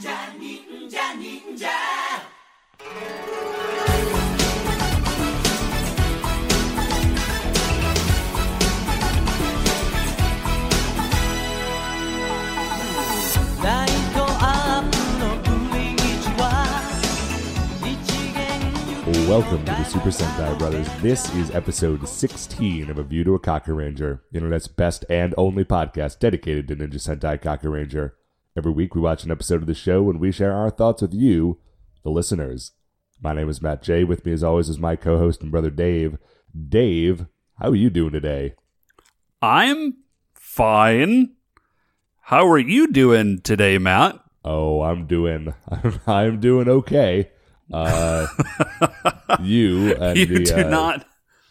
ninja, ninja. Welcome to the Super Sentai Brothers. This is episode 16 of A View to a Kaku Ranger, internet's best and only podcast dedicated to Ninja Sentai Kaku Ranger. Every week we watch an episode of the show and we share our thoughts with you, the listeners. My name is Matt J. With me, as always, is my co host and brother Dave. Dave, how are you doing today? I'm fine. How are you doing today, Matt? Oh, I'm doing, I'm doing okay. Uh, you and you the, do uh, not.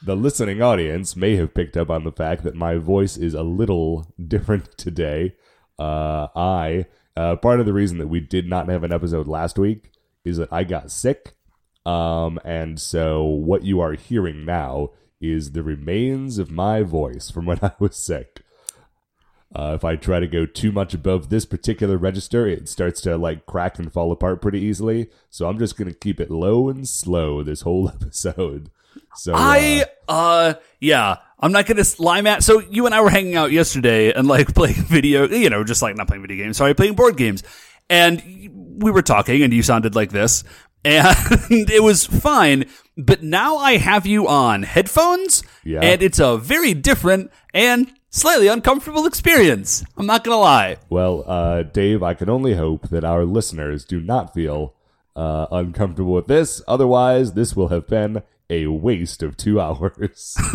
the listening audience may have picked up on the fact that my voice is a little different today. Uh, I uh, part of the reason that we did not have an episode last week is that I got sick, um, and so what you are hearing now is the remains of my voice from when I was sick. Uh, if I try to go too much above this particular register, it starts to like crack and fall apart pretty easily. So I'm just gonna keep it low and slow this whole episode. So uh, I, uh, yeah, I'm not gonna lie, Matt. So you and I were hanging out yesterday and like playing video, you know, just like not playing video games, sorry, playing board games. And we were talking and you sounded like this and it was fine. But now I have you on headphones Yeah. and it's a very different and slightly uncomfortable experience. I'm not gonna lie. Well, uh, Dave, I can only hope that our listeners do not feel uh, uncomfortable with this. Otherwise, this will have been a waste of two hours.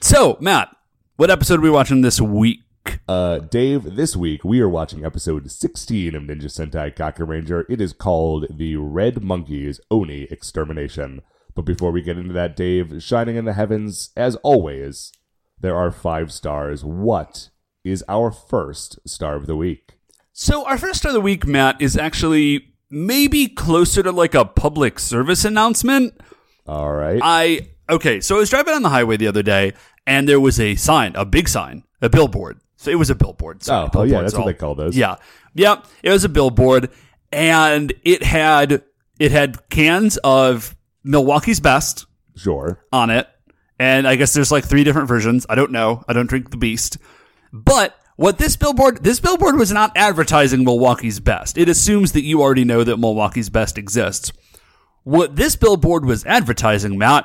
So, Matt, what episode are we watching this week? uh, Dave, this week we are watching episode 16 of Ninja Sentai Kaku Ranger. It is called The Red Monkeys Oni Extermination. But before we get into that, Dave, shining in the heavens, as always, there are five stars. What is our first star of the week? So, our first star of the week, Matt, is actually maybe closer to like a public service announcement. All right. I, okay, so I was driving on the highway the other day and there was a sign, a big sign, a billboard. So it was a billboard. Sorry, Oh, oh, yeah, that's what they call those. Yeah. Yeah. It was a billboard and it had, it had cans of Milwaukee's best sure. on it. And I guess there's like three different versions. I don't know. I don't drink the beast. But what this billboard, this billboard was not advertising Milwaukee's best. It assumes that you already know that Milwaukee's best exists. What this billboard was advertising, Matt,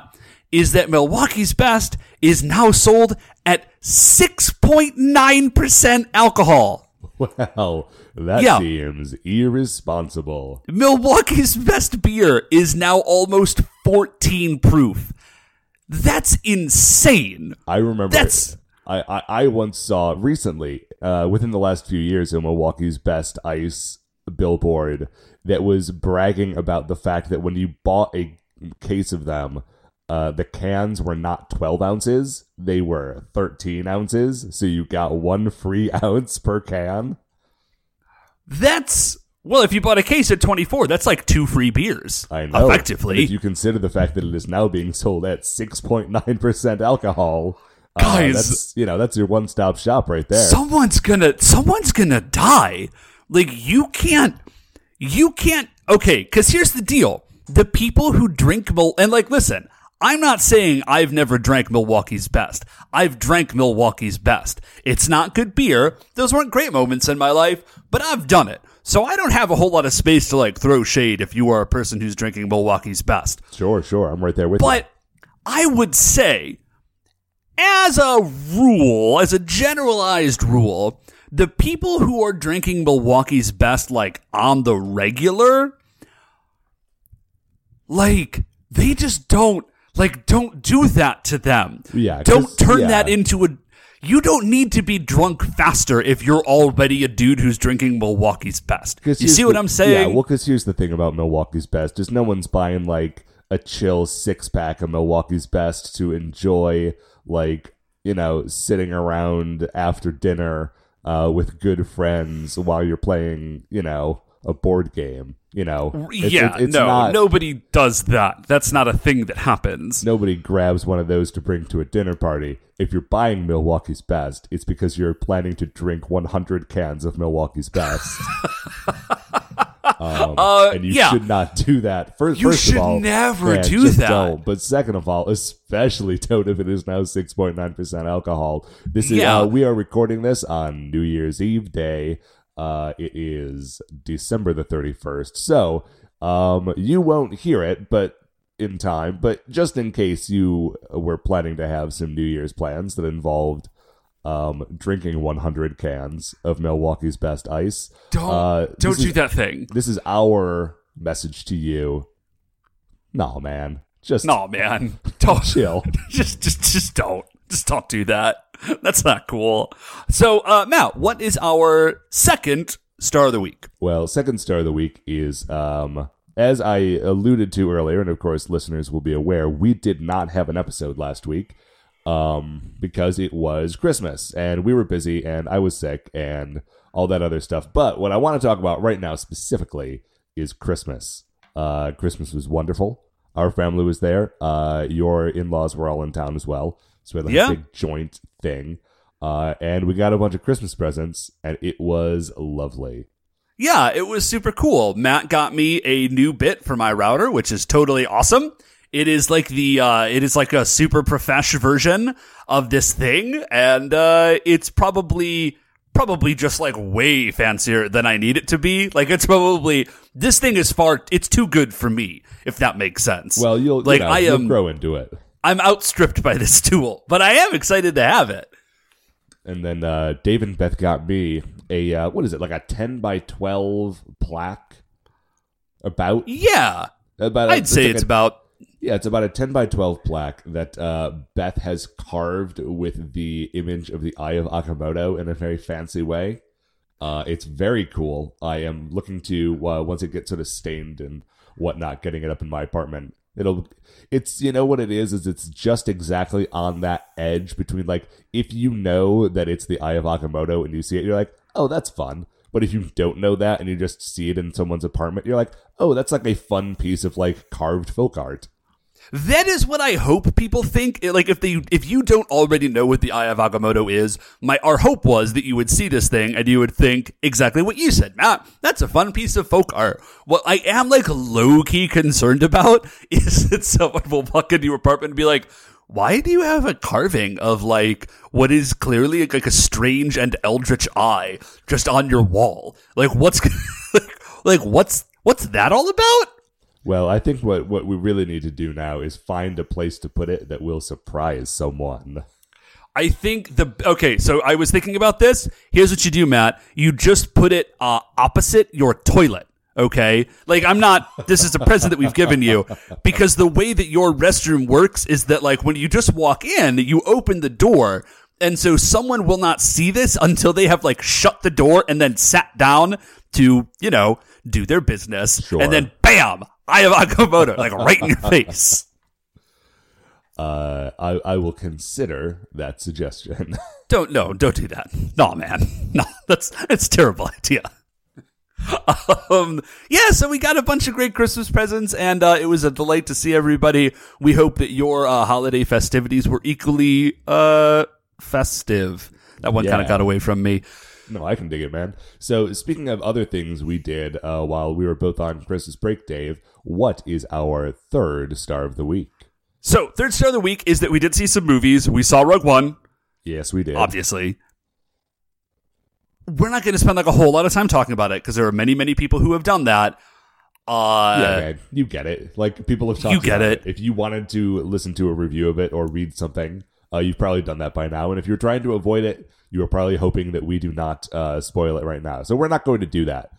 is that Milwaukee's best is now sold at 6.9% alcohol. Well, that Yeah. seems irresponsible. Milwaukee's best beer is now almost 14 proof. That's insane. I remember. That's- I, I, I once saw recently, uh, within the last few years, in Milwaukee's Best Ice billboard that was bragging about the fact that when you bought a case of them, uh, the cans were not 12 ounces, they were 13 ounces. So you got one free ounce per can. That's well, if you bought a case at 24, that's like two free beers. I know. And Effectively. if you consider the fact that it is now being sold at 6.9% alcohol, uh, Guys. that's, you know, that's your one stop shop right there. someone's gonna someone's gonna die. Like you can't you can't okay, cuz here's the deal. The people who drink Mil- and like listen, I'm not saying I've never drank Milwaukee's best. I've drank Milwaukee's best. It's not good beer. Those weren't great moments in my life, but I've done it. So I don't have a whole lot of space to like throw shade if you are a person who's drinking Milwaukee's best. Sure, sure. I'm right there with you. But I would say, as a rule, as a generalized rule, the people who are drinking Milwaukee's best, like on the regular, like they just don't, like, don't do that to them. Yeah, Don't turn yeah. that into a. You don't need to be drunk faster if you're already a dude who's drinking Milwaukee's best. You see what the- I'm saying? Yeah, well, because here's the thing about Milwaukee's Best is no one's buying like a chill six pack of Milwaukee's Best to enjoy, like you know, sitting around after dinner uh, with good friends while you're playing, you know, a board game. You know, It's- yeah, it's- it's no, not- nobody does that. That's not a thing that happens. Nobody grabs one of those to bring to a dinner party. If you're buying Milwaukee's Best, it's because you're planning to drink 100 cans of Milwaukee's Best. Um, Uh, and you yeah. should not do that. First, You first should of all, never man, do that. don't. But second of all, especially don't if it is now six point nine percent alcohol. This is Yeah. uh, we are recording this on New Year's Eve day. Uh, it is December the thirty first. So um, you won't hear it, but in time. But just in case you were planning to have some New Year's plans that involved um, drinking 100 cans of Milwaukee's best ice. Don't Uh, don't do is- that thing. This is our message to you. No, man. Just No, man. Don't chill. just just just don't. Just don't do that. That's not cool. So, uh, Matt, what is our second star of the week? Well, second star of the week is um as I alluded to earlier, and of course listeners will be aware, we did not have an episode last week. Um, because it was Christmas and we were busy and I was sick and all that other stuff. But what I want to talk about right now specifically is Christmas. Uh, Christmas was wonderful. Our family was there. Uh, your in laws were all in town as well. So we had like Yeah. a big joint thing. Uh, and we got a bunch of Christmas presents and it was lovely. Yeah, it was super cool. Matt got me a new bit for my router, which is totally awesome. It is like the uh it is like a super profesh version of this thing and uh it's probably probably just like way fancier than I need it to be. Like it's probably this thing is far it's too good for me if that makes sense. Well, you'll like you know, I am grow into it. I'm outstripped by this tool, but I am excited to have it. And then uh, Dave and Beth got me a uh, what is it like a ten by twelve plaque? About Yeah. about I'd say like it's a- about yeah, it's about a ten by twelve plaque that uh, Beth has carved with the image of the Eye of Agamotto in a very fancy way. Uh, it's very cool. I am looking to uh, once it gets sort of stained and whatnot, getting it up in my apartment. It'll, it's you know what it is is it's just exactly on that edge between like if you know that it's the Eye of Agamotto and you see it, you're like, oh, that's fun. But if you don't know that and you just see it in someone's apartment, you're like, oh, that's like a fun piece of like carved folk art. That is what I hope people think. Like if they if you don't already know what the Eye of Agamotto is, my our hope was that you would see this thing and you would think exactly what you said. Matt, that's a fun piece of folk art. What I am like low key concerned about is that someone will walk into your apartment and be like, why do you have a carving of like what is clearly like a strange and eldritch eye just on your wall? Like what's like, like what's what's that all about? Well, I think what what we really need to do now is find a place to put it that will surprise someone. I think the okay. So I was thinking about this. Here's what you do, Matt. You just put it uh, opposite your toilet. Okay, like I'm not. This is a present that we've given you because the way that your restroom works is that like when you just walk in, you open the door, and so someone will not see this until they have like shut the door and then sat down to you know do their business, Sure. and then bam, I have Agamotto like right in your face. Uh, I I will consider that suggestion. Don't no, don't do that. No, man. No, that's it's a terrible idea. Um, yeah, so we got a bunch of great Christmas presents, and uh, it was a delight to see everybody. We hope that your uh, holiday festivities were equally uh, festive. That one kind of got away from me. No, I can dig it, man. So, speaking of other things we did uh, while we were both on Christmas break, Dave, what is our third star of the week? So, third star of the week is that we did see some movies. We saw Rogue One, Yes, we did. obviously. We're not going to spend like a whole lot of time talking about it because there are many, many people who have done that. Uh, yeah, man, you get it. Like people have talked. You get about it. If you wanted to listen to a review of it or read something, uh, you've probably done that by now. And if you're trying to avoid it, you are probably hoping that we do not uh, spoil it right now. So we're not going to do that.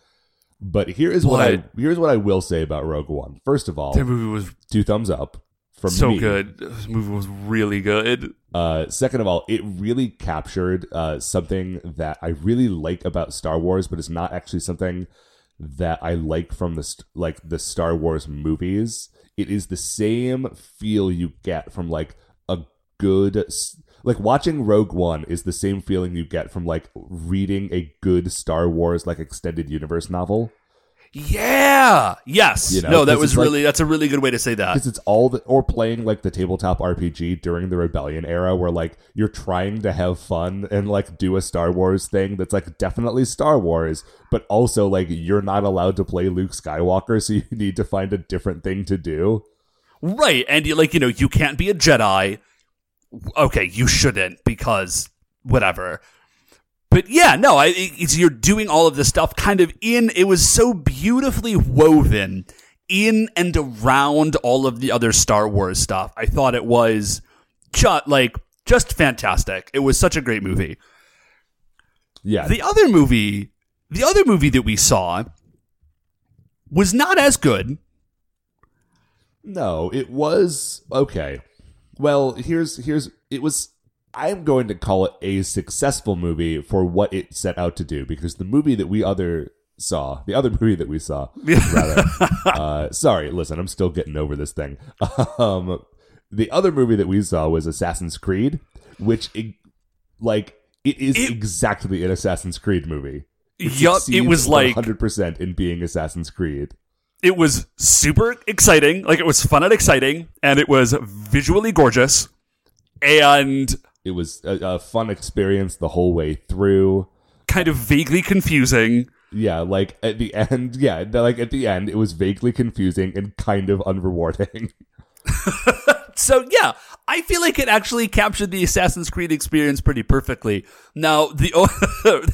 But here is what I here's what I will say about Rogue One. First of all, that movie was two thumbs up from so me. good. This movie was really good. Uh, second of all, it really captured uh, something that I really like about Star Wars, but it's not actually something that I like from the st- like the Star Wars movies. It is the same feel you get from like a good like watching Rogue One is the same feeling you get from like reading a good Star Wars like extended universe novel. Yeah. Yes. You know, no, that was it's like- really that's a really good way to say that. because it's all the, or playing like the tabletop RPG during the Rebellion era, where like you're trying to have fun and like do a Star Wars thing that's like definitely Star Wars, but also like you're not allowed to play Luke Skywalker, so you need to find a different thing to do. Right. And you like, you know, you can't be a Jedi. Okay, you shouldn't because whatever. But yeah, no, I, it's, you're doing all of this stuff kind of in, it was so beautifully woven in and around all of the other Star Wars stuff. I thought it was just like, just fantastic. It was such a great movie. Yeah, The other movie, the other movie that we saw was not as good. No, it was okay. Well, here's here's it was I'm going to call it a successful movie for what it set out to do because the movie that we other saw, the other movie that we saw, rather. uh, sorry, listen, I'm still getting over this thing. Um, the other movie that we saw was Assassin's Creed, which like it is It- exactly an Assassin's Creed movie. Yup, it was like 100% in being Assassin's Creed. It was super exciting. Like it was fun and exciting, and it was visually gorgeous. And It was a, a fun experience the whole way through. kind of vaguely confusing. Yeah, like at the end, yeah, like at the end, it was vaguely confusing and kind of unrewarding. So yeah, I feel like it actually captured the Assassin's Creed experience pretty perfectly. Now the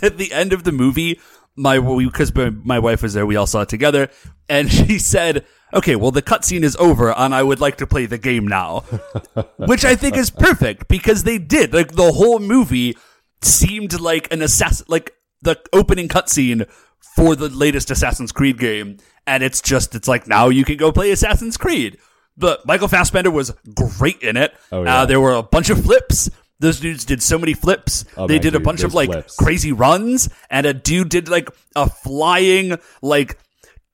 at the end of the movie, my because my wife was there, we all saw it together, and she said, "Okay, well the cutscene is over, and I would like to play the game now," which I think is perfect because they did like the whole movie seemed like an assassin, like the opening cutscene for the latest Assassin's Creed game, and it's just it's like now you can go play Assassin's Creed. But Michael Fassbender was great in it. Oh, yeah. uh, there were a bunch of flips. Those dudes did so many flips. Oh, they man, did a bunch of like flips. crazy runs, and a dude did like a flying like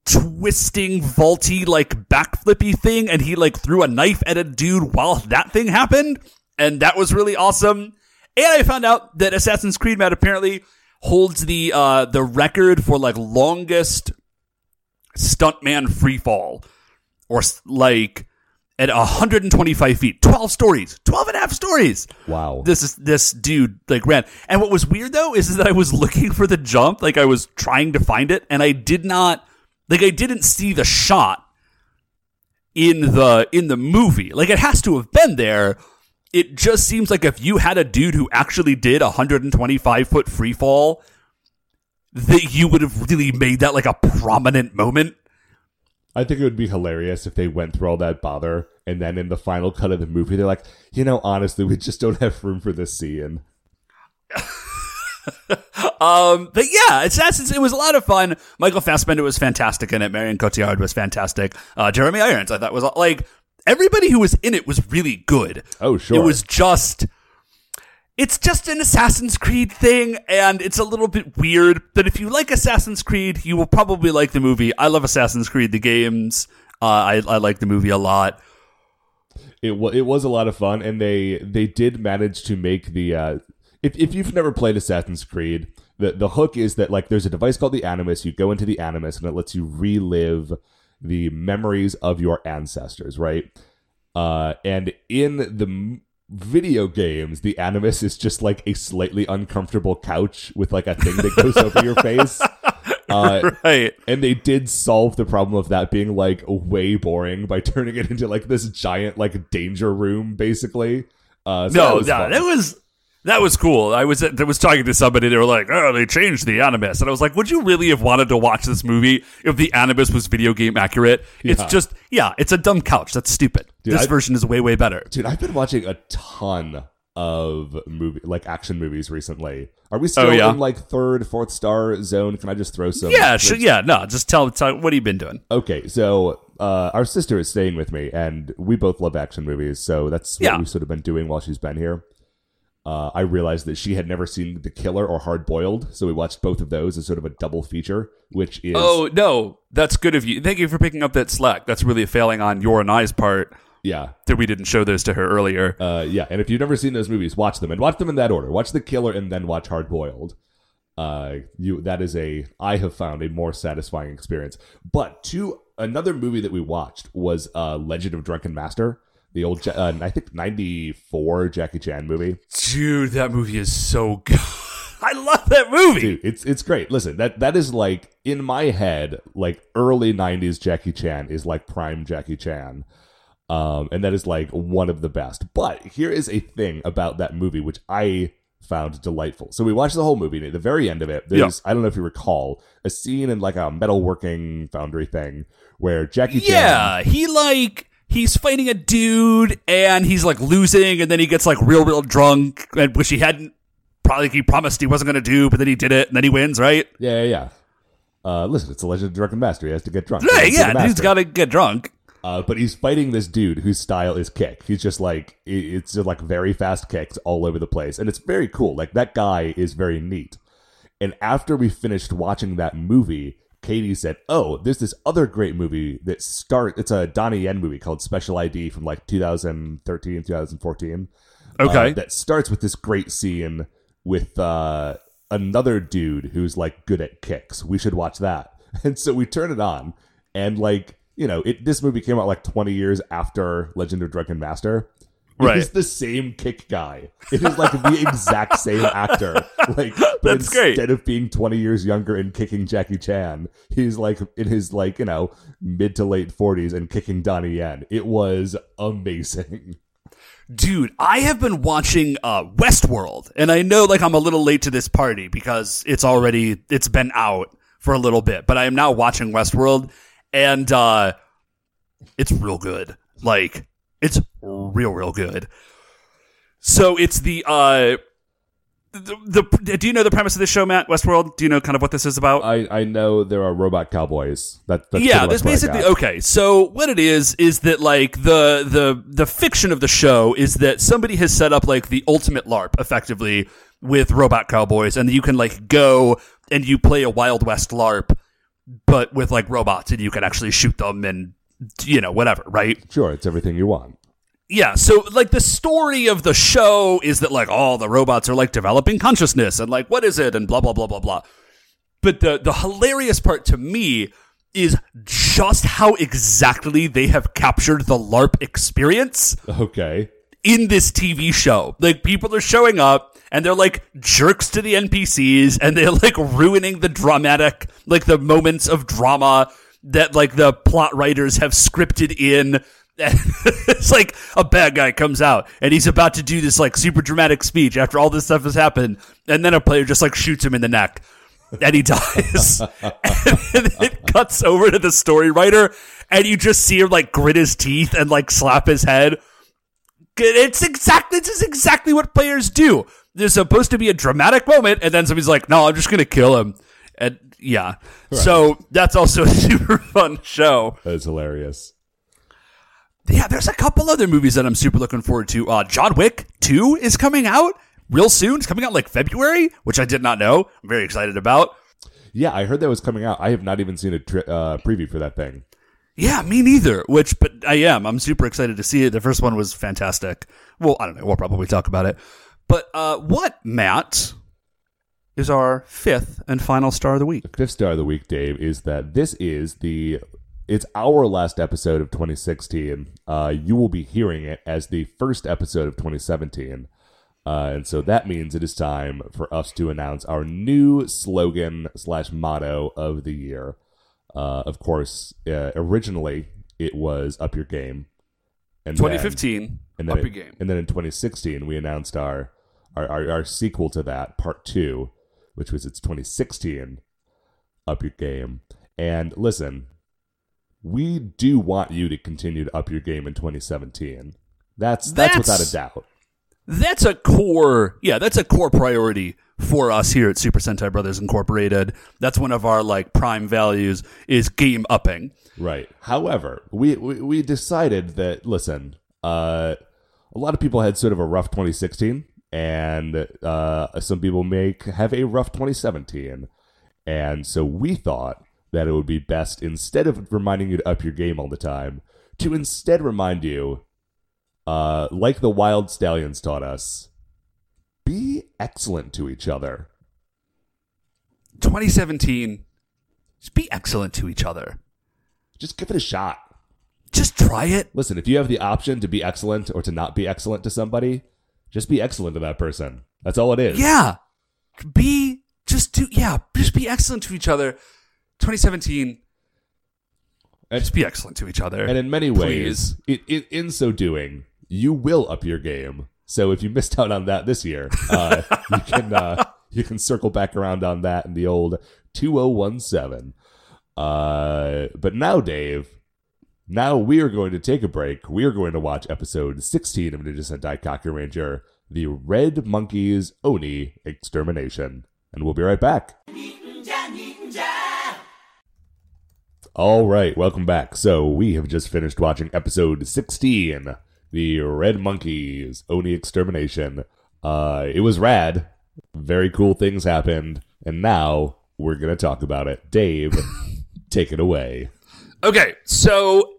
twisting vaulty like backflippy thing, and he like threw a knife at a dude while that thing happened, and that was really awesome. And I found out that Assassin's Creed Matt apparently holds the uh the record for like longest stuntman free fall or like at 125 feet. 12 stories. 12 and a half stories. Wow. this is this dude like ran. And what was weird though is that i was looking for the jump. Like i was trying to find it and i did not like i didn't see the shot in the in the movie. Like it has to have been there. It just seems like if you had a dude who actually did a 125 foot free fall that you would have really made that like a prominent moment I think it would be hilarious if they went through all that bother and then in the final cut of the movie, they're like, you know, honestly, we just don't have room for this scene. Um, but yeah, Assassins, it was a lot of fun. Michael Fassbender was fantastic in it. Marion Cotillard was fantastic. Uh, Jeremy Irons, I thought was like, everybody who was in it was really good. Oh, sure. It was just, it's just an Assassin's Creed thing, and it's a little bit weird. But if you like Assassin's Creed, you will probably like the movie. I love Assassin's Creed, the games. Uh, I, I like the movie a lot. it was it was a lot of fun, and they they did manage to make the uh, if if you've never played Assassin's Creed, the the hook is that like there's a device called the Animus. You go into the Animus, and it lets you relive the memories of your ancestors, right? Uh, and in the video games, the Animus is just like a slightly uncomfortable couch with like a thing that goes over your face. Uh, Right. and they did solve the problem of that being like way boring by turning it into like this giant like danger room basically uh so that No, was no, fun. that was that was cool. I was I was talking to somebody. They were like, "Oh, they changed the Animus," and I was like, "Would you really have wanted to watch this movie if the Animus was video game accurate?" It's just, yeah, it's a dumb couch. That's stupid. Dude, this I- version is way way better. dude i've been watching a ton of movie like action movies recently are we still Oh, yeah? in like third fourth star zone can i just throw some Yeah, sure, yeah, no, just tell, tell what have you been doing? okay so uh our sister is staying with me and we both love action movies so that's what Yeah. we've sort of been doing while she's been here uh, I realized that she had never seen The Killer or Hard Boiled, so we watched both of those as sort of a double feature, which is Oh no, that's good of you. Thank you for picking up that slack. That's really a failing on your and I's part yeah, that we didn't show those to her earlier. Uh, yeah, and if you've never seen those movies, watch them and watch them in that order. Watch The Killer and then watch Hard Boiled. uh, you that is a I have found a more satisfying experience. But to another movie that we watched was uh, Legend of Drunken Master, the old uh, I think ninety four Jackie Chan movie. Dude, that movie is so good. I love that movie. Dude, it's it's great. Listen, that that is like in my head, like early '90s Jackie Chan is like prime Jackie Chan, um, and that is like one of the best. But here is a thing about that movie which I found delightful. So we watched the whole movie, and at the very end of it, there's I don't know if you recall a scene in like a metalworking foundry thing where Jackie Chan. Yeah, he like he's fighting a dude and he's like losing, and then he gets like real, real drunk, and which he hadn't probably he promised he wasn't going to do, but then he did it, and then he wins, right? Yeah, yeah, yeah. Uh, listen, it's a Legend of Drunken Master. He has to get drunk. Yeah, He's the yeah, master. got to get drunk. Uh, but he's fighting this dude whose style is kick. He's just like it's just like very fast kicks all over the place, and it's very cool. Like that guy is very neat. And after we finished watching that movie, Katie said, "Oh, there's this other great movie that start. It's a Donnie Yen movie called Special ID from like 2013, 2014. Okay. uh, that starts with this great scene with uh, another dude who's like good at kicks. We should watch that." And so we turn it on, and like you know, it this movie came out like 20 years after Legend of Drunken Master. Right. It's the same kick guy. It is like the exact same actor. Like, but That's great. instead of being 20 years younger and kicking Jackie Chan, he's like in his like, you know, mid to late 40s and kicking Donnie Yen. It was amazing. Dude, I have been watching uh, Westworld, and I know like I'm a little late to this party because it's already it's been out for a little bit, but I am now watching Westworld, and uh, it's real good. Like it's real, real good. So it's the uh, the, the do you know the premise of this show, Matt? Westworld. Do you know kind of what this is about? I, I know there are robot cowboys. That, that's yeah, pretty there's much what I basically okay. So what it is is that like the the the fiction of the show is that somebody has set up like the ultimate LARP effectively with robot cowboys, and you can like go and you play a Wild West LARP, but with like robots, and you can actually shoot them and you know whatever, right? Sure, it's everything you want. Yeah, so like the story of the show is that like all the robots are like developing consciousness and like what is it and blah blah blah blah blah. But the the hilarious part to me is just how exactly they have captured the LARP experience Okay. in this TV show. Like people are showing up and they're like jerks to the NPCs and they're like ruining the dramatic like the moments of drama that like the plot writers have scripted in. It's like a bad guy comes out and he's about to do this like super dramatic speech after all this stuff has happened and then a player just like shoots him in the neck and he dies. and it cuts over to the story writer and you just see him like grit his teeth and like slap his head it's exactly this is exactly what players do. There's supposed to be a dramatic moment, and then somebody's like, "No, I'm just gonna kill him." And yeah, so that's also a super fun show. That's hilarious. Yeah, there's a couple other movies that I'm super looking forward to. Uh, John Wick Two is coming out real soon. It's coming out like February, which I did not know. I'm very excited about. Yeah, I heard that was coming out. I have not even seen a tri- uh, preview for that thing. Yeah, me neither. Which, but I am. I'm super excited to see it. The first one was fantastic. Well, I don't know. We'll probably talk about it. But uh, what, Matt, is our fifth and final star of the week? Fifth star of the week, Dave, is that this is the it's our last episode of 2016. Uh, you will be hearing it as the first episode of 2017. Uh, and so that means it is time for us to announce our new slogan slash motto of the year. Uh, of course, uh, originally it was "Up Your Game," and then- 2015. and then up your game. And then in 2016, we announced our, our our our sequel to that, part two, which was its 2016 up your game. And listen, we do want you to continue to up your game in 2017. That's that's, That's- without a doubt. That's a core, yeah, that's a core priority for us here at Super Sentai Brothers Incorporated. That's one of our like prime values is game upping. Right. However, we, we we decided that listen, uh, a lot of people had sort of a rough 2016, and uh, some people may have a rough 2017, and so we thought that it would be best instead of reminding you to up your game all the time, to instead remind you, uh, like the Wyld Stallyns taught us, be excellent to each other. 2017, just be excellent to each other. Just give it a shot. Just try it. Listen, if you have the option to be excellent or to not be excellent to somebody, just be excellent to that person. That's all it is. Yeah. Be just do yeah, just be excellent to each other. 2017, And, just be excellent to each other. and in many ways, it, it, in so doing, you will up your game. So if you missed out on that this year, uh, you can uh, you can circle back around on that in the old 2017. Uh, but now, Dave, now we are going to take a break. We are going to watch episode 16 of Ninja Sentai Kaku Ranger, the Red Monkeys Oni Extermination. And we'll be right back. All right, welcome back. So we have just finished watching episode 16, the Red Monkeys Oni Extermination. Uh, it was rad. Very cool things happened, and now we're gonna talk about it. Dave, take it away. Okay, so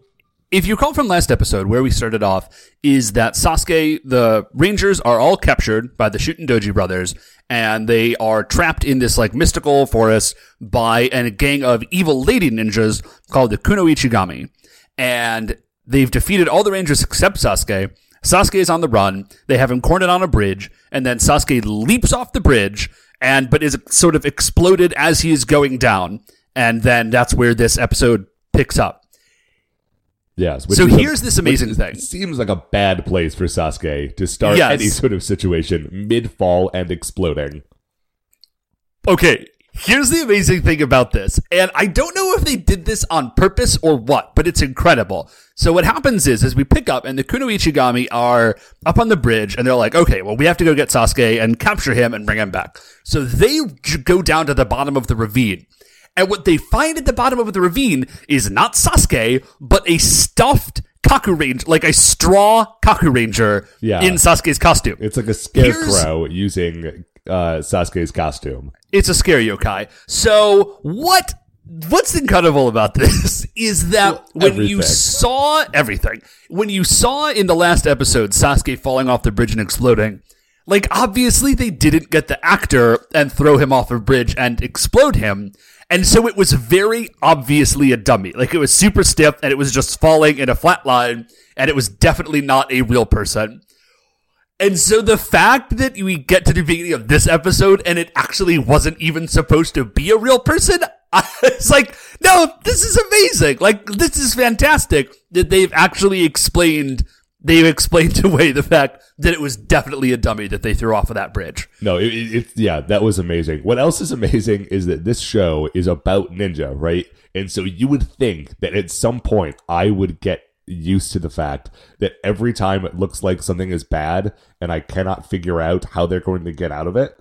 if you recall from last episode, where we started off is that Sasuke, the Rangers are all captured by the Shuten Doji brothers, and they are trapped in this like mystical forest by a gang of evil lady ninjas called the Kuno Ichigami. And they've defeated all the Rangers except Sasuke. Sasuke is on the run. They have him cornered on a bridge, and then Sasuke leaps off the bridge and but is sort of exploded as he is going down. And then that's where this episode picks up. Yes. which So is a- here's this amazing which thing. Seems like a bad place for Sasuke to start Yes. any sort of situation mid fall and exploding. Okay, here's the amazing thing about this. And I don't know if they did this on purpose or what, but it's incredible. So what happens is, as we pick up and the Kuno Ichigami are up on the bridge and they're like, okay, well, we have to go get Sasuke and capture him and bring him back. So they go down to the bottom of the ravine. And what they find at the bottom of the ravine is not Sasuke, but a stuffed Kaku Ranger, like a straw Kaku Ranger Yeah. in Sasuke's costume. It's like a scarecrow using uh, Sasuke's costume. It's a scare yokai. So what? What's incredible about this is that when you saw everything, when you saw in the last episode Sasuke falling off the bridge and exploding, like obviously they didn't get the actor and throw him off a bridge and explode him. And so it was very obviously a dummy. Like it was super stiff and it was just falling in a flat line and it was definitely not a real person. And so the fact that we get to the beginning of this episode and it actually wasn't even supposed to be a real person, I was like, no, this is amazing. Like, this is fantastic that they've actually explained, they've explained away the fact that it was definitely a dummy that they threw off of that bridge. No, it, it, it's yeah, that was amazing. What else is amazing is that this show is about ninja, right? And so you would think that at some point I would get used to the fact that every time it looks like something is bad and I cannot figure out how they're going to get out of it,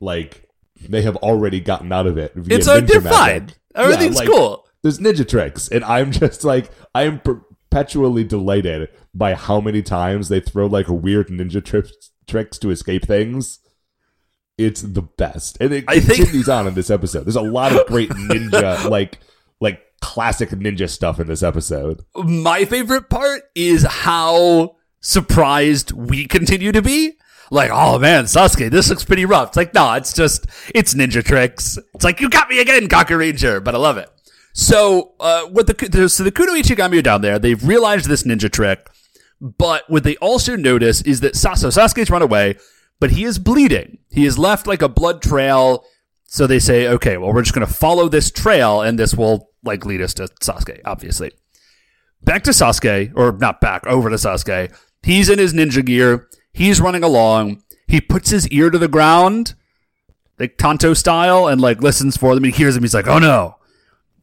like they have already gotten out of it. via It's uh, they're magic. fine. Yeah, Everything's like, cool. There's ninja tricks, and I'm just like I am perpetually delighted by how many times they throw like weird ninja trips tricks to escape things. It's the best, and it I think- continues on in this episode. There's a lot of great ninja, like like classic ninja stuff in this episode. My favorite part is how surprised we continue to be. Like, oh man, Sasuke, this looks pretty rough. It's like, no, it's just, it's ninja tricks. It's like, you got me again, Kaku Ranger, but I love it. So, uh, what the, so the Kuno Ichigami are down there. They've realized this ninja trick, but what they also notice is that Sa- so Sasuke's run away, but he is bleeding. He is left like a blood trail. So they say, okay, well, we're just going to follow this trail and this will like lead us to Sasuke, obviously back to Sasuke, or not back, over to Sasuke. He's in his ninja gear. He's running along. He puts his ear to the ground, like Tonto style, and like listens for them. He hears them. He's like, oh no,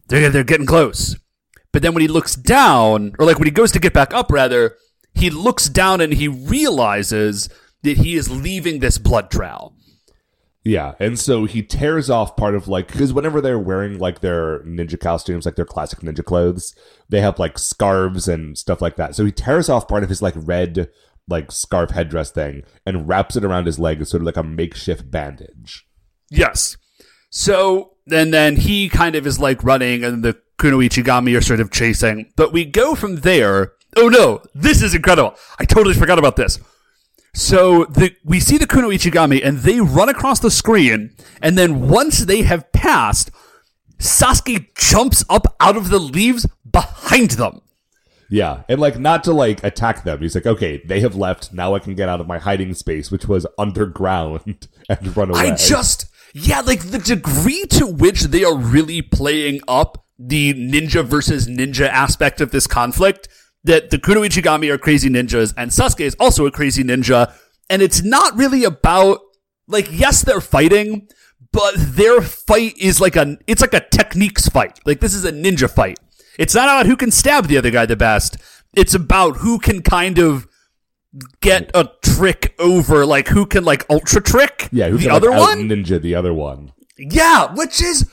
they're, they're getting close. But then when he looks down, or like when he goes to get back up, rather, he looks down and he realizes that he is leaving this blood trail. Yeah, and so he tears off part of like because whenever they're wearing like their ninja costumes, like their classic ninja clothes, they have like scarves and stuff like that. So he tears off part of his like red like scarf headdress thing and wraps it around his leg, as sort of like a makeshift bandage. Yes. So and then he kind of is like running, and the Kuno Ichigami are sort of chasing. But we go from there. Oh no, this is incredible! I totally forgot about this. So the we see the Kuno Ichigami and they run across the screen, and then once they have passed, Sasuke jumps up out of the leaves behind them. Yeah, and like not to like attack them. He's like, okay, they have left. Now I can get out of my hiding space, which was underground, and run away. I just yeah, like the degree to which they are really playing up the ninja versus ninja aspect of this conflict. That the Kuno Ichigami are crazy ninjas, and Sasuke is also a crazy ninja, and it's not really about like yes, they're fighting, but their fight is like a it's like a techniques fight. Like this is a ninja fight. It's not about who can stab the other guy the best. It's about who can kind of get a trick over, like who can like ultra trick yeah, who the can, other like, one. ninja the other one. Yeah, which is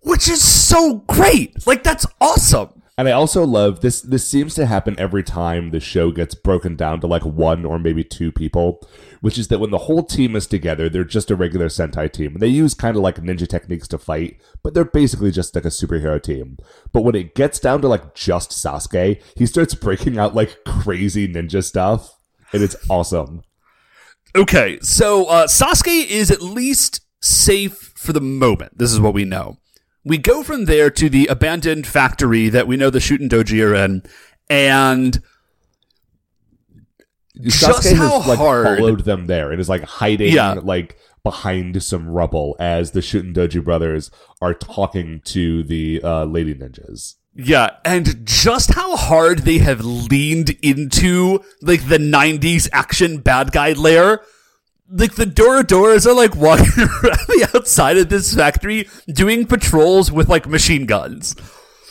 which is so great. Like that's awesome. And I also love this. This seems to happen every time the show gets broken down to like one or maybe two people, which is that when the whole team is together, they're just a regular Sentai team. And they use kind of like ninja techniques to fight, but they're basically just like a superhero team. But when it gets down to like just Sasuke, he starts breaking out like crazy ninja stuff, and it's awesome. Okay, so uh, Sasuke is at least safe for the moment. This is what we know. We go from there to the abandoned factory that we know the Shuten Doji are in, and Just Sasuke how has like hard- followed them there and is like hiding Yeah. like behind some rubble as the Shuten Doji brothers are talking to the uh, lady ninjas. Yeah, and just how hard they have leaned into like the '90s action bad guy layer. Like the Dorodoras are like walking around the outside of this factory doing patrols with like machine guns,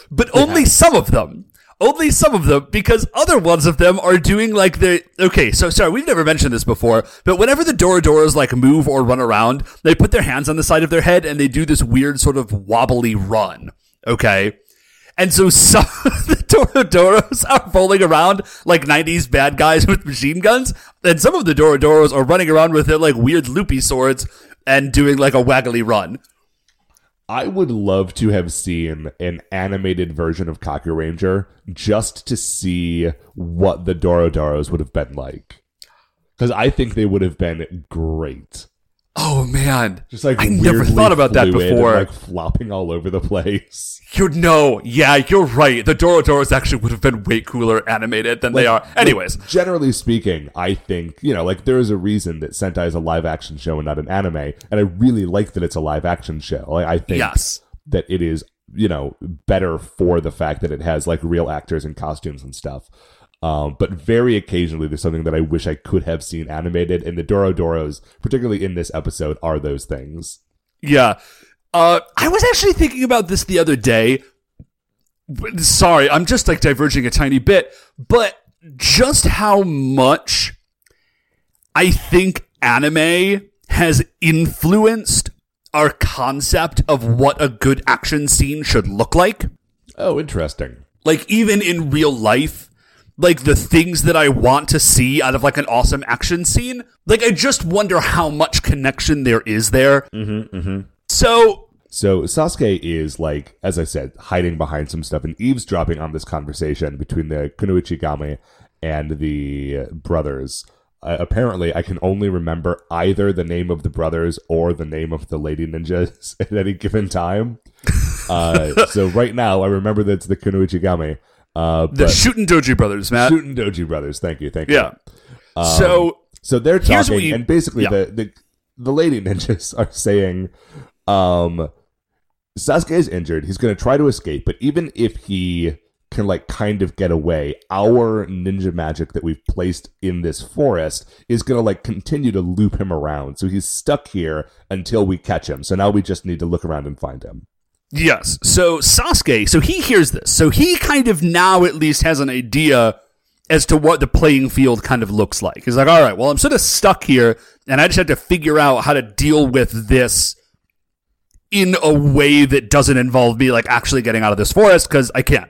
but only some of them. Only some of them, because other ones of them are doing like the okay. So sorry, we've never mentioned this before, but whenever the Dorodoras like move or run around, they put their hands on the side of their head and they do this weird sort of wobbly run. Okay. And so some of the Dorodoros are rolling around like 90s bad guys with machine guns, and some of the Dorodoros are running around with their like weird loopy swords and doing like a waggly run. I would love to have seen an animated version of Kaku Ranger just to see what the Dorodoros would have been like. Because I think they would have been great. Oh man. Just like I never thought about that before. like flopping all over the place. You know, yeah, you're right. The Dorodoros actually would have been way cooler animated than they are. Anyways, Like, generally speaking, I think you know, like there is a reason that Sentai is a live action show and not an anime, and I really like that it's a live action show. Like I think yes. that it is you know better for the fact that it has like real actors and costumes and stuff. Um, but very occasionally, there's something that I wish I could have seen animated, and the Dorodoros, particularly in this episode, are those things. Yeah. Uh, I was actually thinking about this the other day. Sorry, I'm just like diverging a tiny bit, but just how much I think anime has influenced our concept of what a good action scene should look like. Oh, interesting. Like, even in real life, like the things that I want to see out of like an awesome action scene, like, I just wonder how much connection there is there. Mm-hmm, mm-hmm. So, So Sasuke is like, as I said, hiding behind some stuff and eavesdropping on this conversation between the Kunoichi Game and the brothers. Uh, apparently, I can only remember either the name of the brothers or the name of the lady ninjas at any given time. Uh, so right now, I remember that it's the Kunoichi Game. Uh, the but Shuten Doji brothers, Matt. Shuten Doji brothers. Thank you, thank you. Yeah. so So they're talking, you- and basically yeah. the, the the lady ninjas are saying, um, Sasuke is injured. He's going to try to escape, but even if he can like kind of get away, our ninja magic that we've placed in this forest is going to like continue to loop him around. So he's stuck here until we catch him. So now we just need to look around and find him. Yes, so Sasuke, so he hears this, so he kind of now at least has an idea as to what the playing field kind of looks like. He's like, all right, well, I'm sort of stuck here, and I just have to figure out how to deal with this in a way that doesn't involve me like actually getting out of this forest because I can't.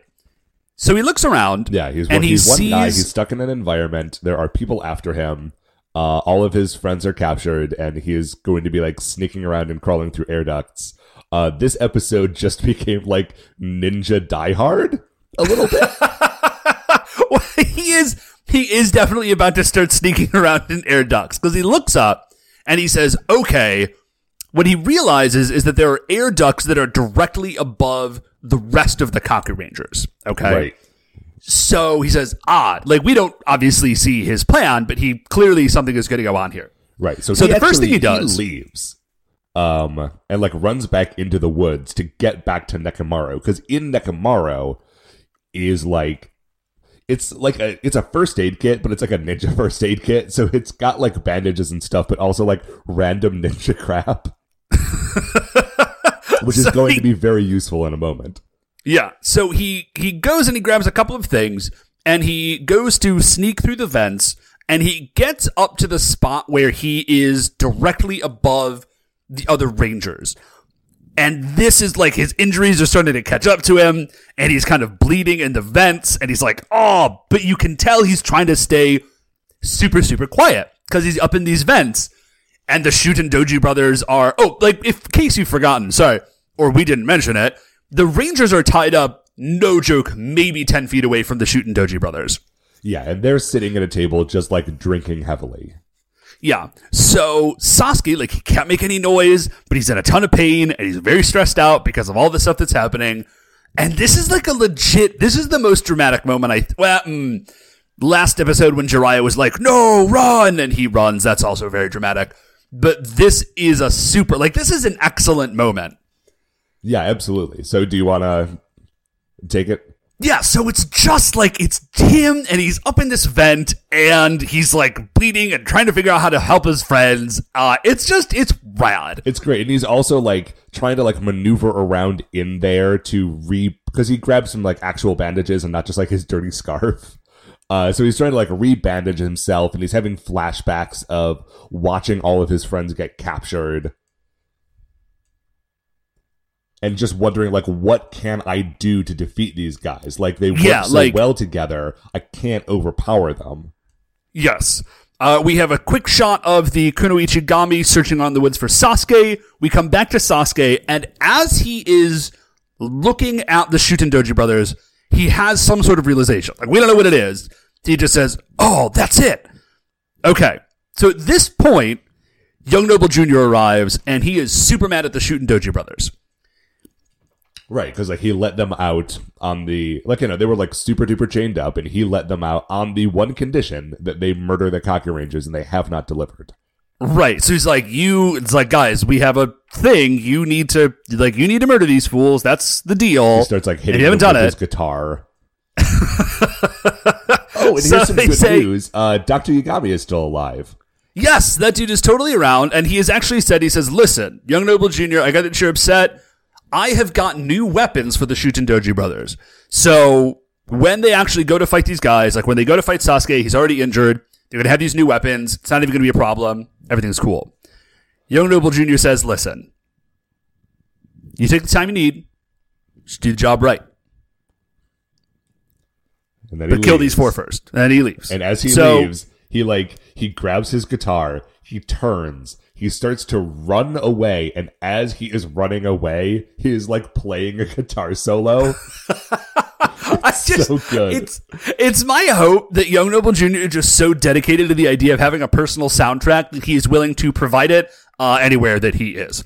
So he looks around. Yeah, he's and one, he he's one guy. sees- He's stuck in an environment. There are people after him. Uh, all of his friends are captured, and he is going to be like sneaking around and crawling through air ducts. Uh, this episode just became like Ninja Die Hard a little bit. Well, he is he he is definitely about to start sneaking around in air ducts because he looks up and he says, okay. What he realizes is that there are air ducts that are directly above the rest of the Kaku Rangers. Okay. Right. So he says, ah, like we don't obviously see his plan, but he clearly something is going to go on here. Right. So, So he the first thing he does- leaves, um, and like runs back into the woods to get back to Nekomaru because in Nekomaru is like it's like a it's a first aid kit, but it's like a ninja first aid kit. So it's got like bandages and stuff, but also like random ninja crap, which is going he- to be very useful in a moment. Yeah. So he he goes and he grabs a couple of things and he goes to sneak through the vents and he gets up to the spot where he is directly above the other rangers. And this is like his injuries are starting to catch up to him and he's kind of bleeding in the vents and he's like, "Oh, but you can tell he's trying to stay super super quiet because he's up in these vents." And the Shuten Doji brothers are oh, like if in case you've forgotten, sorry, or we didn't mention it, the Rangers are tied up, no joke, maybe ten feet away from the Shuten Doji brothers. Yeah, and they're sitting at a table just like drinking heavily. Yeah. So Sasuke, like, he can't make any noise, but he's in a ton of pain and he's very stressed out because of all the stuff that's happening. And this is like a legit, this is the most dramatic moment I, well, mm, last episode when Jiraiya was like, no, run, and he runs. That's also very dramatic. But this is a super, like, this is an excellent moment. Yeah, absolutely. So do you want to take it? Yeah, so it's just like it's Tim and he's up in this vent and he's like bleeding and trying to figure out how to help his friends. Uh it's just it's rad. It's great, and he's also like trying to like maneuver around in there to re because he grabs some like actual bandages and not just like his dirty scarf. Uh, so he's trying to like re-bandage himself, and he's having flashbacks of watching all of his friends get captured, and just wondering like, what can I do to defeat these guys? Like they work Yeah, so like- well together, I can't overpower them. Yes. Uh, we have a quick shot of the Kunoichi Gami searching on the woods for Sasuke. We come back to Sasuke, and as he is looking at the Shuten Doji brothers, he has some sort of realization. Like, we don't know what it is. He just says, Oh, that's it. Okay. So at this point, Young Noble Jr. arrives, and he is super mad at the Shuten Doji brothers. Right, because like he let them out on the like you know they were like super duper chained up, and he let them out on the one condition that they murder the cocky Rangers, and they have not delivered. Right. So he's like, you, it's like, guys, we have a thing. You need to, like, you need to murder these fools. That's the deal. He starts like If hitting you haven't done with his guitar. oh, and So here's some good say- news: uh, Doctor Yagami is still alive. Yes, that dude is totally around, and he has actually said, he says, listen, Young Noble Jr., I got that you're upset. I have got new weapons for the Shuten Doji brothers. So when they actually go to fight these guys, like when they go to fight Sasuke, he's already injured. They're going to have these new weapons. It's not even going to be a problem. Everything's cool. Young Noble Jr. says, listen, you take the time you need, just do the job right. And then he But kill leaves. these four first. And then he leaves. And as he So- leaves, he like he grabs his guitar, he turns, he starts to run away, and as he is running away, he is like playing a guitar solo. I just, so good. It's it's my hope that Young Noble Jr. is just so dedicated to the idea of having a personal soundtrack that he is willing to provide it uh, anywhere that he is.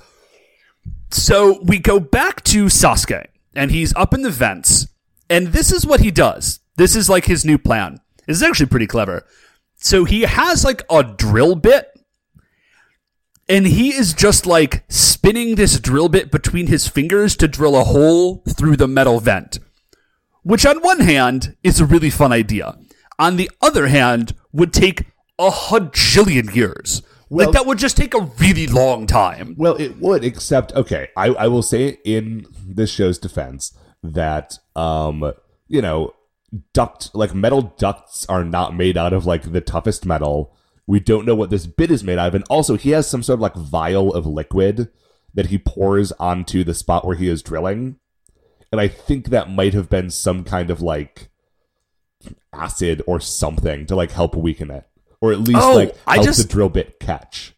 So we go back to Sasuke, and he's up in the vents, and this is what he does. This is like his new plan. This is actually pretty clever. So he has like a drill bit, and he is just like spinning this drill bit between his fingers to drill a hole through the metal vent which on one hand is a really fun idea. On the other hand, would take a hajillion years. Well- like that would just take a really long time. Well, it would, except okay. I, I will say in this show's defense that um, you know, duct like metal ducts are not made out of like the toughest metal. We don't know what this bit is made out of, and also he has some sort of like vial of liquid that he pours onto the spot where he is drilling. And I think that might have been some kind of like acid or something to like help weaken it. Or at least Oh, like I help just- the drill bit catch.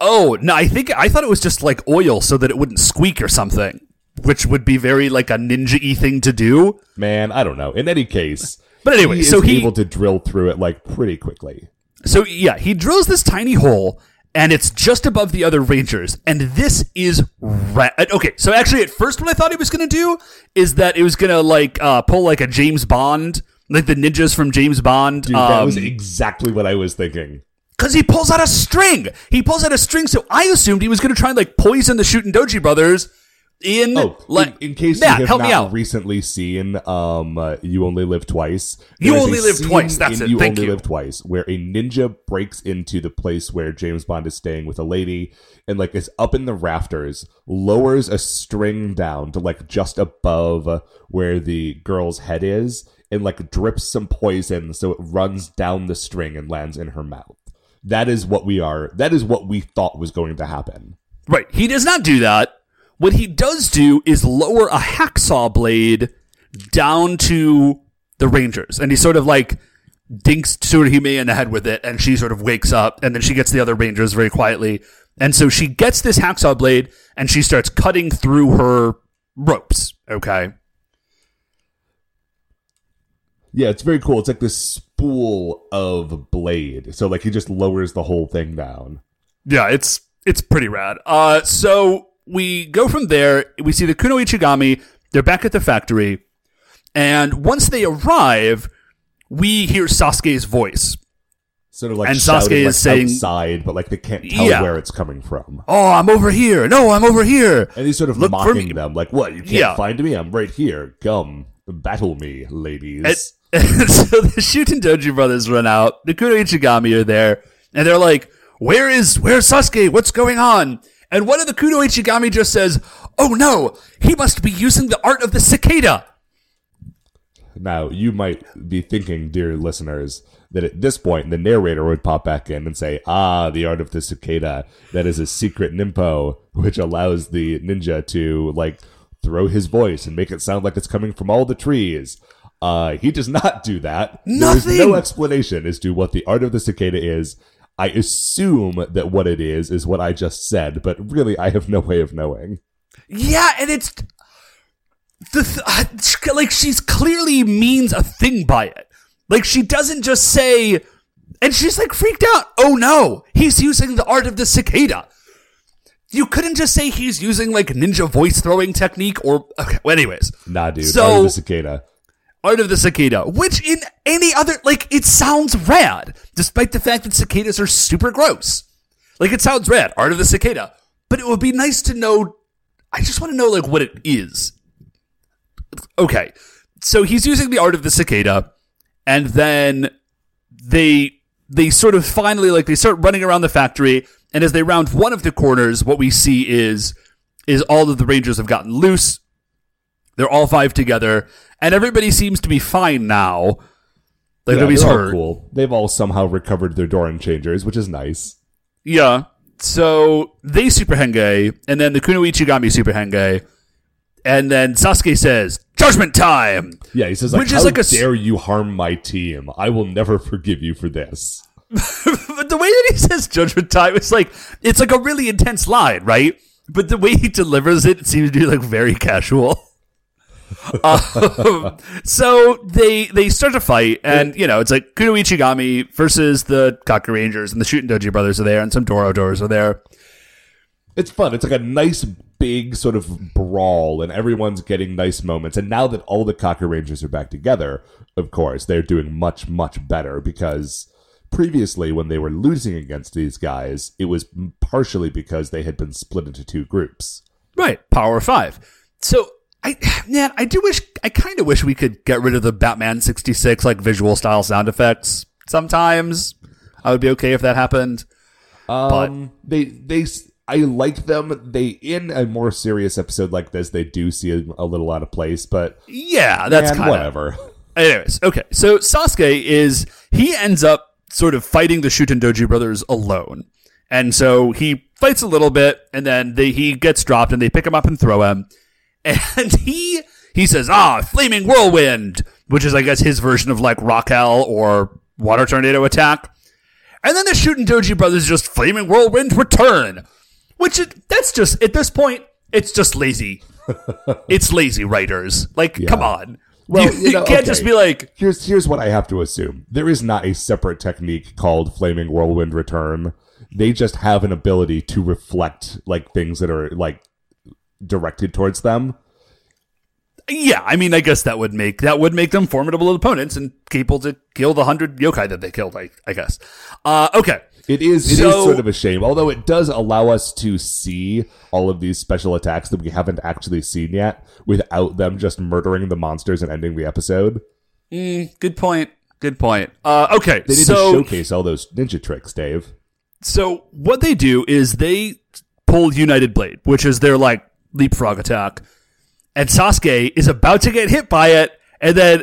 Oh, no, I think I thought it was just like oil so that it wouldn't squeak or something, which would be very like a ninja y thing to do. Man, I don't know. In any case, But anyway, he so is he able to drill through it like pretty quickly. So yeah, he drills this tiny hole, and it's just above the other Rangers. And this is ra- okay. So actually, at first, what I thought he was going to do is that it was going to like uh, pull like a James Bond, like the ninjas from James Bond. Dude, that um, was exactly what I was thinking. because he pulls out a string. He pulls out a string. So I assumed he was going to try and like poison the Shuten Doji brothers. In Oh, like, in, in case Matt, you have not recently seen um, uh, You Only Live Twice. You Only Live Twice, that's it, You thank Only you. Live Twice, where a ninja breaks into the place where James Bond is staying with a lady, and like is up in the rafters, lowers a string down to like just above where the girl's head is, and like drips some poison so it runs down the string and lands in her mouth. That is what we are. That is what we thought was going to happen. Right. He does not do that. What he does do is lower a hacksaw blade down to the Rangers. And he sort of like dinks Tsuruhime in the head with it. And she sort of wakes up. And then she gets the other Rangers very quietly. And so she gets this hacksaw blade and she starts cutting through her ropes. Okay. Yeah, it's very cool. It's like this spool of blade. So like he just lowers the whole thing down. Yeah, it's it's pretty rad. Uh, so we go from there. We see the Kuno Ichigami. They're back at the factory, and once they arrive, we hear Sasuke's voice. Sort of like And shouting, Sasuke is like, saying- outside, but like they can't tell Yeah. where it's coming from. Oh, I'm over here. No, I'm over here. And he's sort of Look mocking them, like, "What? You can't Yeah. find me? I'm right here. Come, battle me, ladies." And, and so the Shuten Doji brothers run out. The Kuno Ichigami are there, and they're like, "Where is where's Sasuke? What's going on?" And one of the Kuno Ichigami just says, "Oh no, he must be using the art of the cicada." Now, you might be thinking, dear listeners, that at this point the narrator would pop back in and say, Ah, the art of the cicada. That is a secret ninpo which allows the ninja to, like, throw his voice and make it sound like it's coming from all the trees. Uh, he does not do that. There is no explanation as to what the art of the cicada is. I assume that what it is is what I just said, but really I have no way of knowing. Yeah, and it's the th- like she's clearly means a thing by it. Like she doesn't just say, and she's like freaked out. Oh no, he's using the art of the cicada. You couldn't just say he's using like ninja voice throwing technique or okay. Well, anyways, Nah, dude. So- art of the cicada. Art of the cicada, which in any other like it sounds rad, despite the fact that cicadas are super gross. Like it sounds rad, art of the cicada, but it would be nice to know. I just want to know like what it is. Okay, so he's using the art of the cicada, and then they they sort of finally like they start running around the factory, and as they round one of the corners, what we see is is all of the rangers have gotten loose. They're all five together, and everybody seems to be fine now. Like Yeah, nobody's they're all hurt. cool. They've all somehow recovered their Doron changers, which is nice. Yeah. So they super henge, and then the Kuno Ichigami super henge, and then Sasuke says, "Judgment time." Yeah, he says, like, Which "How is like a dare you harm my team? I will never forgive you for this." But the way that he says "Judgment time" is like it's like a really intense line, right? But the way he delivers it, it seems to be like very casual. um, so they they start to fight, and you know it's like Kuno Ichigami versus the Kaku Rangers, and the Shuten Doji brothers are there, and some Dorodoros are there. It's fun. It's like a nice big sort of brawl, and everyone's getting nice moments. And now that all the Kaku Rangers are back together, of course, they're doing much much better because previously when they were losing against these guys, it was partially because they had been split into two groups. Right, Power Five. So I man, I do wish I kind of wish we could get rid of the Batman sixty six like visual style sound effects. Sometimes I would be okay if that happened. Um, they they I like them. They in a more serious episode like this, they do see a, a little out of place, but Yeah, that's kind of whatever. Anyways, okay. So Sasuke is he ends up sort of fighting the Shuten Doji brothers alone. And so he fights a little bit and then they, he gets dropped and they pick him up and throw him. And he he says, "Ah, flaming whirlwind," which is I guess his version of like rock hell or water tornado attack. And then the Shuten Doji brothers just flaming whirlwind return, which it, that's just at this point it's just lazy. it's lazy writers. Like, come on. Well, you, you know, can't okay. just be like, Here's here's what I have to assume. There is not a separate technique called flaming whirlwind return. They just have an ability to reflect like things that are like directed towards them. yeah. I mean, I guess that would make that would make them formidable opponents and capable to kill the hundred yokai that they killed. I, I guess. Uh, okay. It is it is So- sort of a shame, although it does allow us to see all of these special attacks that we haven't actually seen yet without them just murdering the monsters and ending the episode. Good point. Good point. Uh, okay. They need so to showcase all those ninja tricks, Dave. So what they do is they pull United Blade, which is their like leapfrog attack, and Sasuke is about to get hit by it, and then,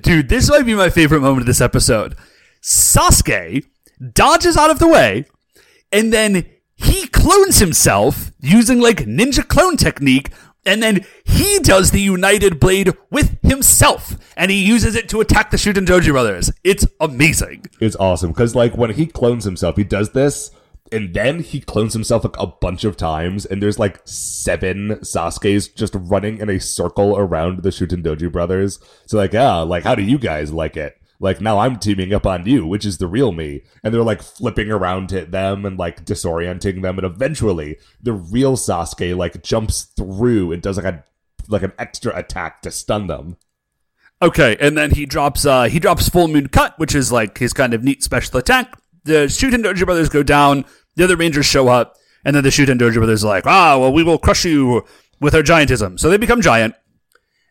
dude, this might be my favorite moment of this episode. Sasuke dodges out of the way, and then he clones himself using like ninja clone technique. And then he does the United Blade with himself, and he uses it to attack the Shuten Doji brothers. It's amazing. It's awesome because like when he clones himself, he does this, and then he clones himself like a bunch of times, and there's like seven Sasuke's just running in a circle around the Shuten Doji brothers. So like, ah, like how do you guys like it? Like now I'm teaming up on you, which is the real me, and they're like flipping around at them and like disorienting them, and eventually the real Sasuke like jumps through and does like a like an extra attack to stun them. Okay, and then he drops uh he drops full moon cut, which is like his kind of neat special attack. The Shuten Doji brothers go down, the other rangers show up, and then the Shuten Doji brothers are like, ah, well, we will crush you with our giantism. So they become giant.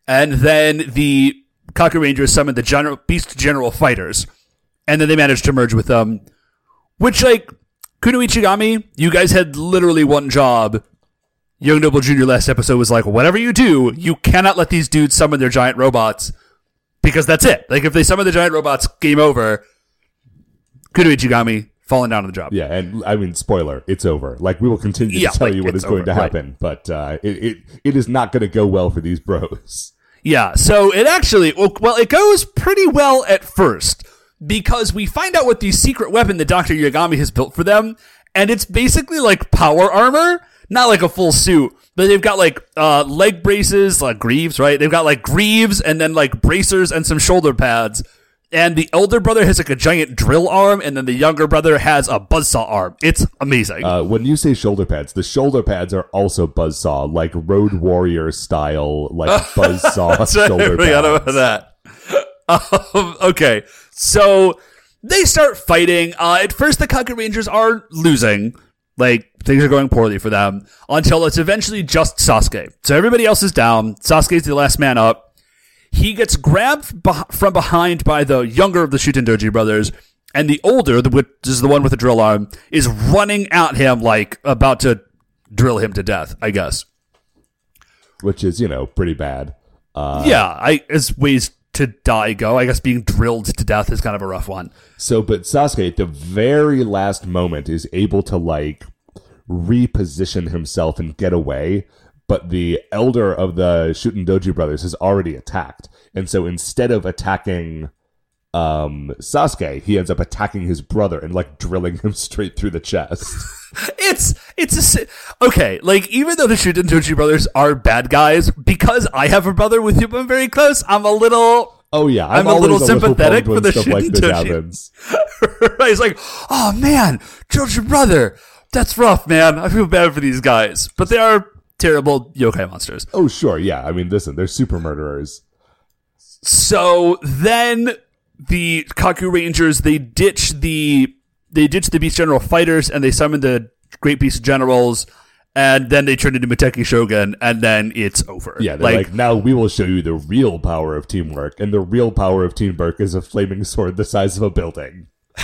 And then the Kaku Rangers summon the general beast general fighters. And then they manage to merge with them. Which like Kuno Ichigami, you guys had literally one job. Young Noble Jr. last episode was like, whatever you do, you cannot let these dudes summon their giant robots because that's it. Like if they summon the giant robots, game over. Kuno Ichigami falling down on the job. Yeah, and I mean, spoiler, it's over. Like we will continue Yeah, to tell like, you what is is going over, to right. happen, but uh, it, it it is not going to go well for these bros. Yeah, so it actually, well, well, it goes pretty well at first because we find out what the secret weapon that Dr. Yagami has built for them, and it's basically like power armor, not like a full suit, but they've got like uh, leg braces, like greaves, right? They've got like greaves and then like bracers and some shoulder pads. And the elder brother has like a giant drill arm, and then the younger brother has a buzzsaw arm. It's amazing. Uh, when you say shoulder pads, the shoulder pads are also buzzsaw, like Road Warrior style, like buzzsaw shoulder I forgot about pads. that. Um, okay, so they start fighting. Uh, at first, the Kaku Rangers are losing. Like, things are going poorly for them until it's eventually just Sasuke. So everybody else is down. Sasuke's the last man up. He gets grabbed beh- from behind by the younger of the Shuten Doji brothers, and the older, the, which is the one with the drill arm, is running at him like about to drill him to death, I guess. which is you know pretty bad. Uh, yeah, I as ways to die go. I guess being drilled to death is kind of a rough one. So, but Sasuke at the very last moment is able to like reposition himself and get away. But the elder of the Shuten Doji brothers has already attacked, and so instead of attacking um, Sasuke, he ends up attacking his brother and like drilling him straight through the chest. It's it's a okay. Like even though the Shuten Doji brothers are bad guys, because I have a brother with whom I'm very close, I'm a little. Oh yeah, I'm a little sympathetic for the stuff like this happens. He's like, oh man, your brother. That's rough, man. I feel bad for these guys, but they are terrible yokai monsters. Oh sure, yeah. I mean, listen, they're super murderers. So then the Kaku Rangers they ditch the they ditch the Beast General fighters and they summon the Great Beast Generals and then they turn into Muteki Shogun and then it's over. Yeah, they're like, now we will show you the real power of teamwork, and the real power of teamwork is a flaming sword the size of a building.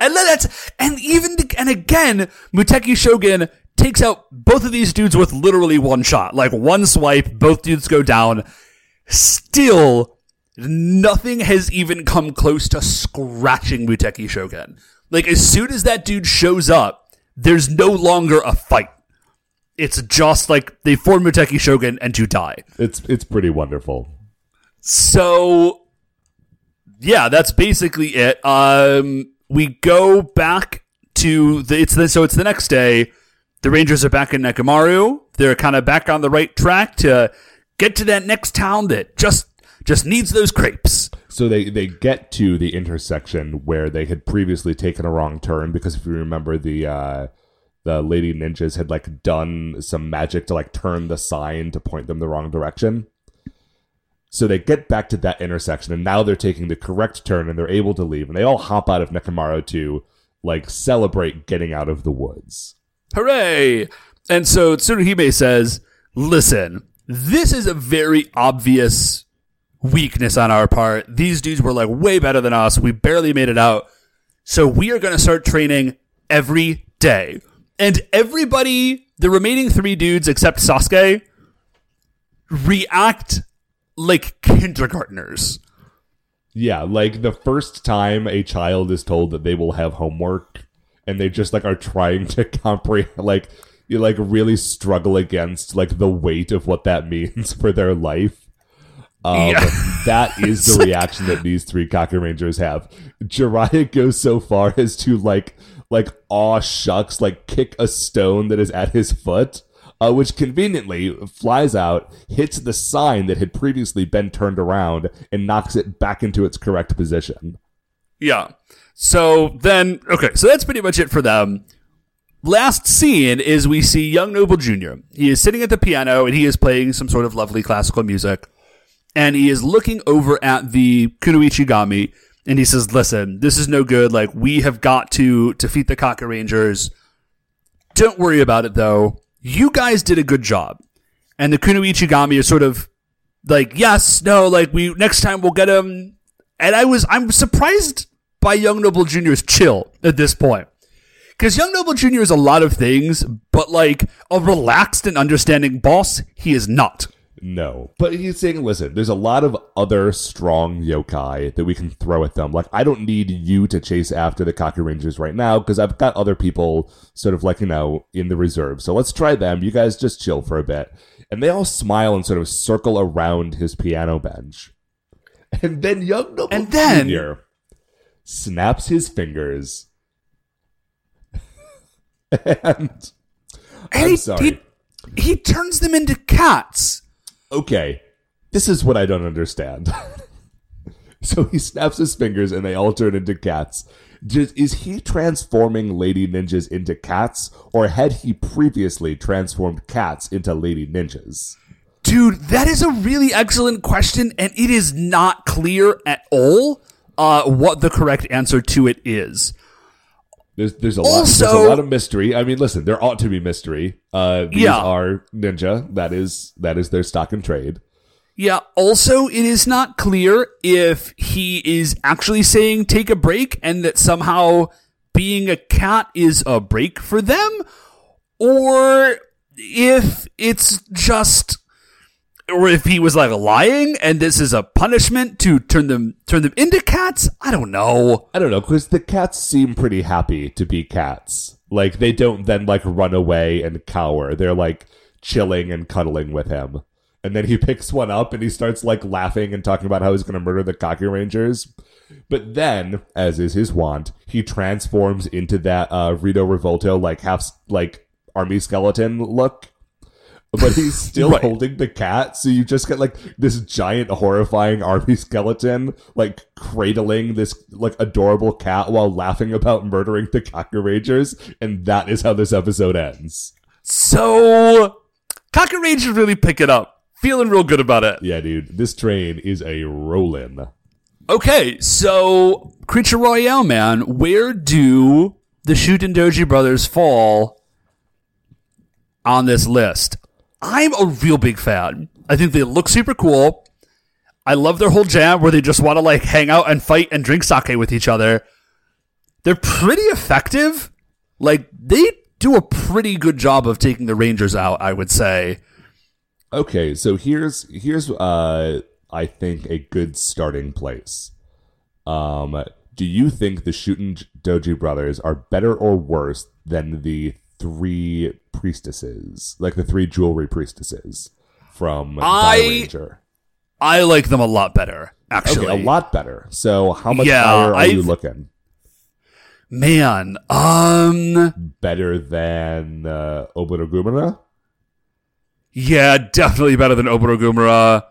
and then that's and even the, and again Muteki Shogun takes out both of these dudes with literally one shot. Like one swipe, both dudes go down. Still nothing has even come close to scratching Muteki Shogun. Like as soon as that dude shows up, there's no longer a fight. It's just like they form Muteki Shogun and you die. It's it's pretty wonderful. So yeah, that's basically it. Um, we go back to the it's the so it's the next day. The Rangers are back in Nekomaru. They're kind of back on the right track to get to that next town that just Just needs those crepes. So they they get to the intersection where they had previously taken a wrong turn because if you remember the uh the lady ninjas had like done some magic to like turn the sign to point them the wrong direction. So they get back to that intersection and now they're taking the correct turn and they're able to leave and they all hop out of Nekomaru to like celebrate getting out of the woods. Hooray! And so Tsuruhime says, listen, this is a very obvious weakness on our part. These dudes were like way better than us. We barely made it out. So we are going to start training every day. And everybody, the remaining three dudes except Sasuke, react like kindergartners. Yeah, like the first time a child is told that they will have homework and they just like are trying to comprehend like you like really struggle against like the weight of what that means for their life. Um, Yeah. that is the reaction that these three Kaku Rangers have. Jiraiya goes so far as to like like aw shucks, like kick a stone that is at his foot, uh, which conveniently flies out, hits the sign that had previously been turned around, and knocks it back into its correct position. Yeah. So then, okay, so that's pretty much it for them. Last scene is we see young Noble Jr. He is sitting at the piano and he is playing some sort of lovely classical music. And he is looking over at the Kunoichigami and he says, Listen, this is no good. Like, we have got to defeat the Kaku Rangers. Don't worry about it though. You guys did a good job. And the Kunoichigami is sort of like, yes, no, like we next time we'll get him. And I was I'm surprised by Young Noble Jr.'s chill at this point. Because Young Noble Jr. is a lot of things, but like a relaxed and understanding boss, he is not. No. But he's saying, listen, there's a lot of other strong yokai that we can throw at them. Like, I don't need you to chase after the Kaku Rangers right now because I've got other people sort of like, you know, in the reserve. So let's try them. You guys just chill for a bit. And they all smile and sort of circle around his piano bench. And then young Noble And then- Jr. snaps his fingers. and And I'm he, sorry. He, he turns them into cats. okay, this is what I don't understand. so he snaps his fingers and they all turn into cats. Just, is he transforming lady ninjas into cats, or had he previously transformed cats into lady ninjas? Dude, that is a really excellent question, and it is not clear at all uh, what the correct answer to it is. There's there's a lot there's a lot of mystery. I mean, listen, there ought to be mystery. Uh, these Yeah. are ninja. That is that is their stock and trade. Yeah, also, it is not clear if he is actually saying take a break and that somehow being a cat is a break for them, or if it's just. Or if he was like lying and this is a punishment to turn them turn them into cats, I don't know. I don't know, because the cats seem pretty happy to be cats. Like they don't then like run away and cower. They're like chilling and cuddling with him. And then he picks one up and he starts like laughing and talking about how he's going to murder the Kaku Rangers. But then, as is his wont, he transforms into that uh, Rito Revolto like half like army skeleton look. But he's still Right. holding the cat, so you just get like this giant, horrifying army skeleton, like cradling this like adorable cat while laughing about murdering the Kaku Rangers, and that is how this episode ends. So Kaku Rangers really pick it up. Feeling real good about it. Yeah, dude, this train is a rollin'. Okay, so Creature Royale, man, where do the Shuten Doji brothers fall on this list? I'm a real big fan. I think they look super cool. I love their whole jam where they just want to like hang out and fight and drink sake with each other. They're pretty effective. Like they do a pretty good job of taking the Rangers out, I would say. Okay, so here's here's uh I think a good starting place. Um do you think the Shuten Doji brothers are better or worse than the three priestesses, like the three jewelry priestesses from I- Ranger? I like them a lot better, actually. Okay, a lot better. So how much Yeah, higher are you I've- looking? Man, um, Better than uh, Oborogumara? yeah, definitely better than Oborogumara.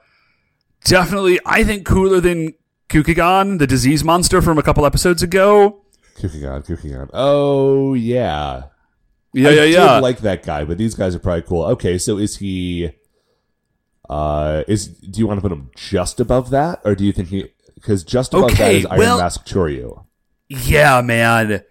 definitely, I think, cooler than Kukigan, the disease monster from a couple episodes ago. Kukigan, Kukigan. Oh yeah, Yeah, I yeah, yeah. like that guy, but these guys are probably cool. Okay, so is he? Uh, is do you want to put him just above that, or do you think he? Because just above that Okay, is Iron well- Mask Choryu. yeah, man.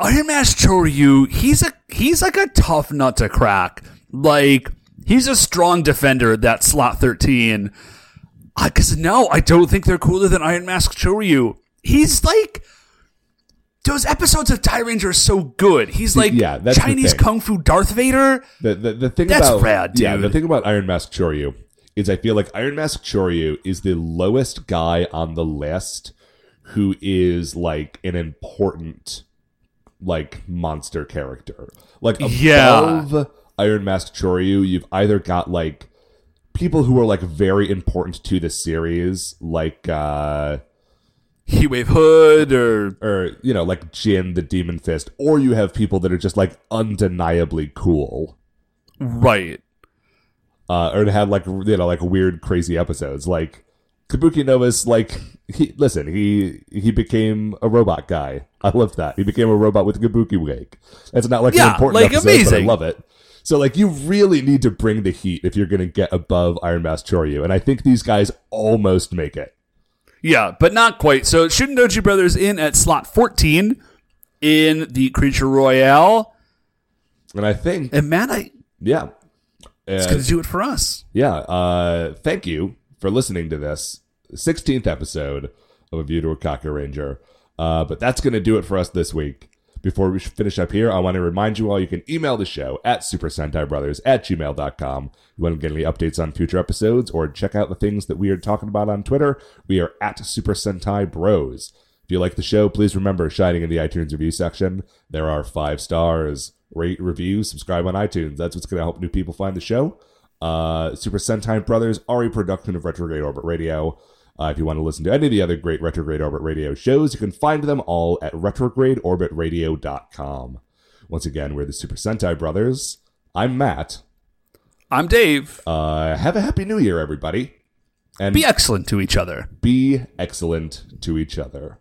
Iron Mask Choryu, he's a he's like a tough nut to crack. Like he's a strong defender at that slot thirteen. Because no, I don't think they're cooler than Iron Mask Choryu. He's like those episodes of Dairanger are so good. He's like yeah, that's Chinese kung fu Darth Vader. The the, the thing That's about rad, yeah, the thing about Iron Mask Choryu is I feel like Iron Mask Choryu is the lowest guy on the list who is like an important like monster character. Like above Yeah. Iron Mask Choryu, you've either got like people who are like very important to the series, like uh Heatwave Hood or or you know, like Jin the Demon Fist, or you have people that are just like undeniably cool. right. uh, or to have like you know like weird crazy episodes. Like Kabuki Nova's like he listen he he became a robot guy. I love that. He became a robot with Kabuki wig that's not like an important like, episode but I love it. So like you really need to bring the heat if you're gonna get above Iron Mask Choryu and I think these guys almost make it Yeah, but not quite. So Shuten Doji Brothers in at slot 14 in the Creature Royale. and I think And man, I yeah it's Uh, going to do it for us. yeah uh thank you for listening to this 16th episode of a view to a cocker ranger uh but that's gonna do it for us this week before we finish up here i want to remind you all you can email the show at super sentai brothers at gmail.com you want to get any updates on future episodes or check out the things that we are talking about on twitter we are at super sentai bros. If you like the show please remember shining in the itunes review section. There are five stars. Rate review subscribe on itunes. That's what's going to help new people find the show. Uh, Super Sentai Brothers are a production of Retrograde Orbit Radio. Uh, if you want to listen to any of the other great Retrograde Orbit Radio shows, you can find them all at retrogradeorbitradio.com. Once again, we're the Super Sentai Brothers. I'm Matt. I'm Dave. Uh, have a happy new year, everybody. And Be excellent to each other. be excellent to each other.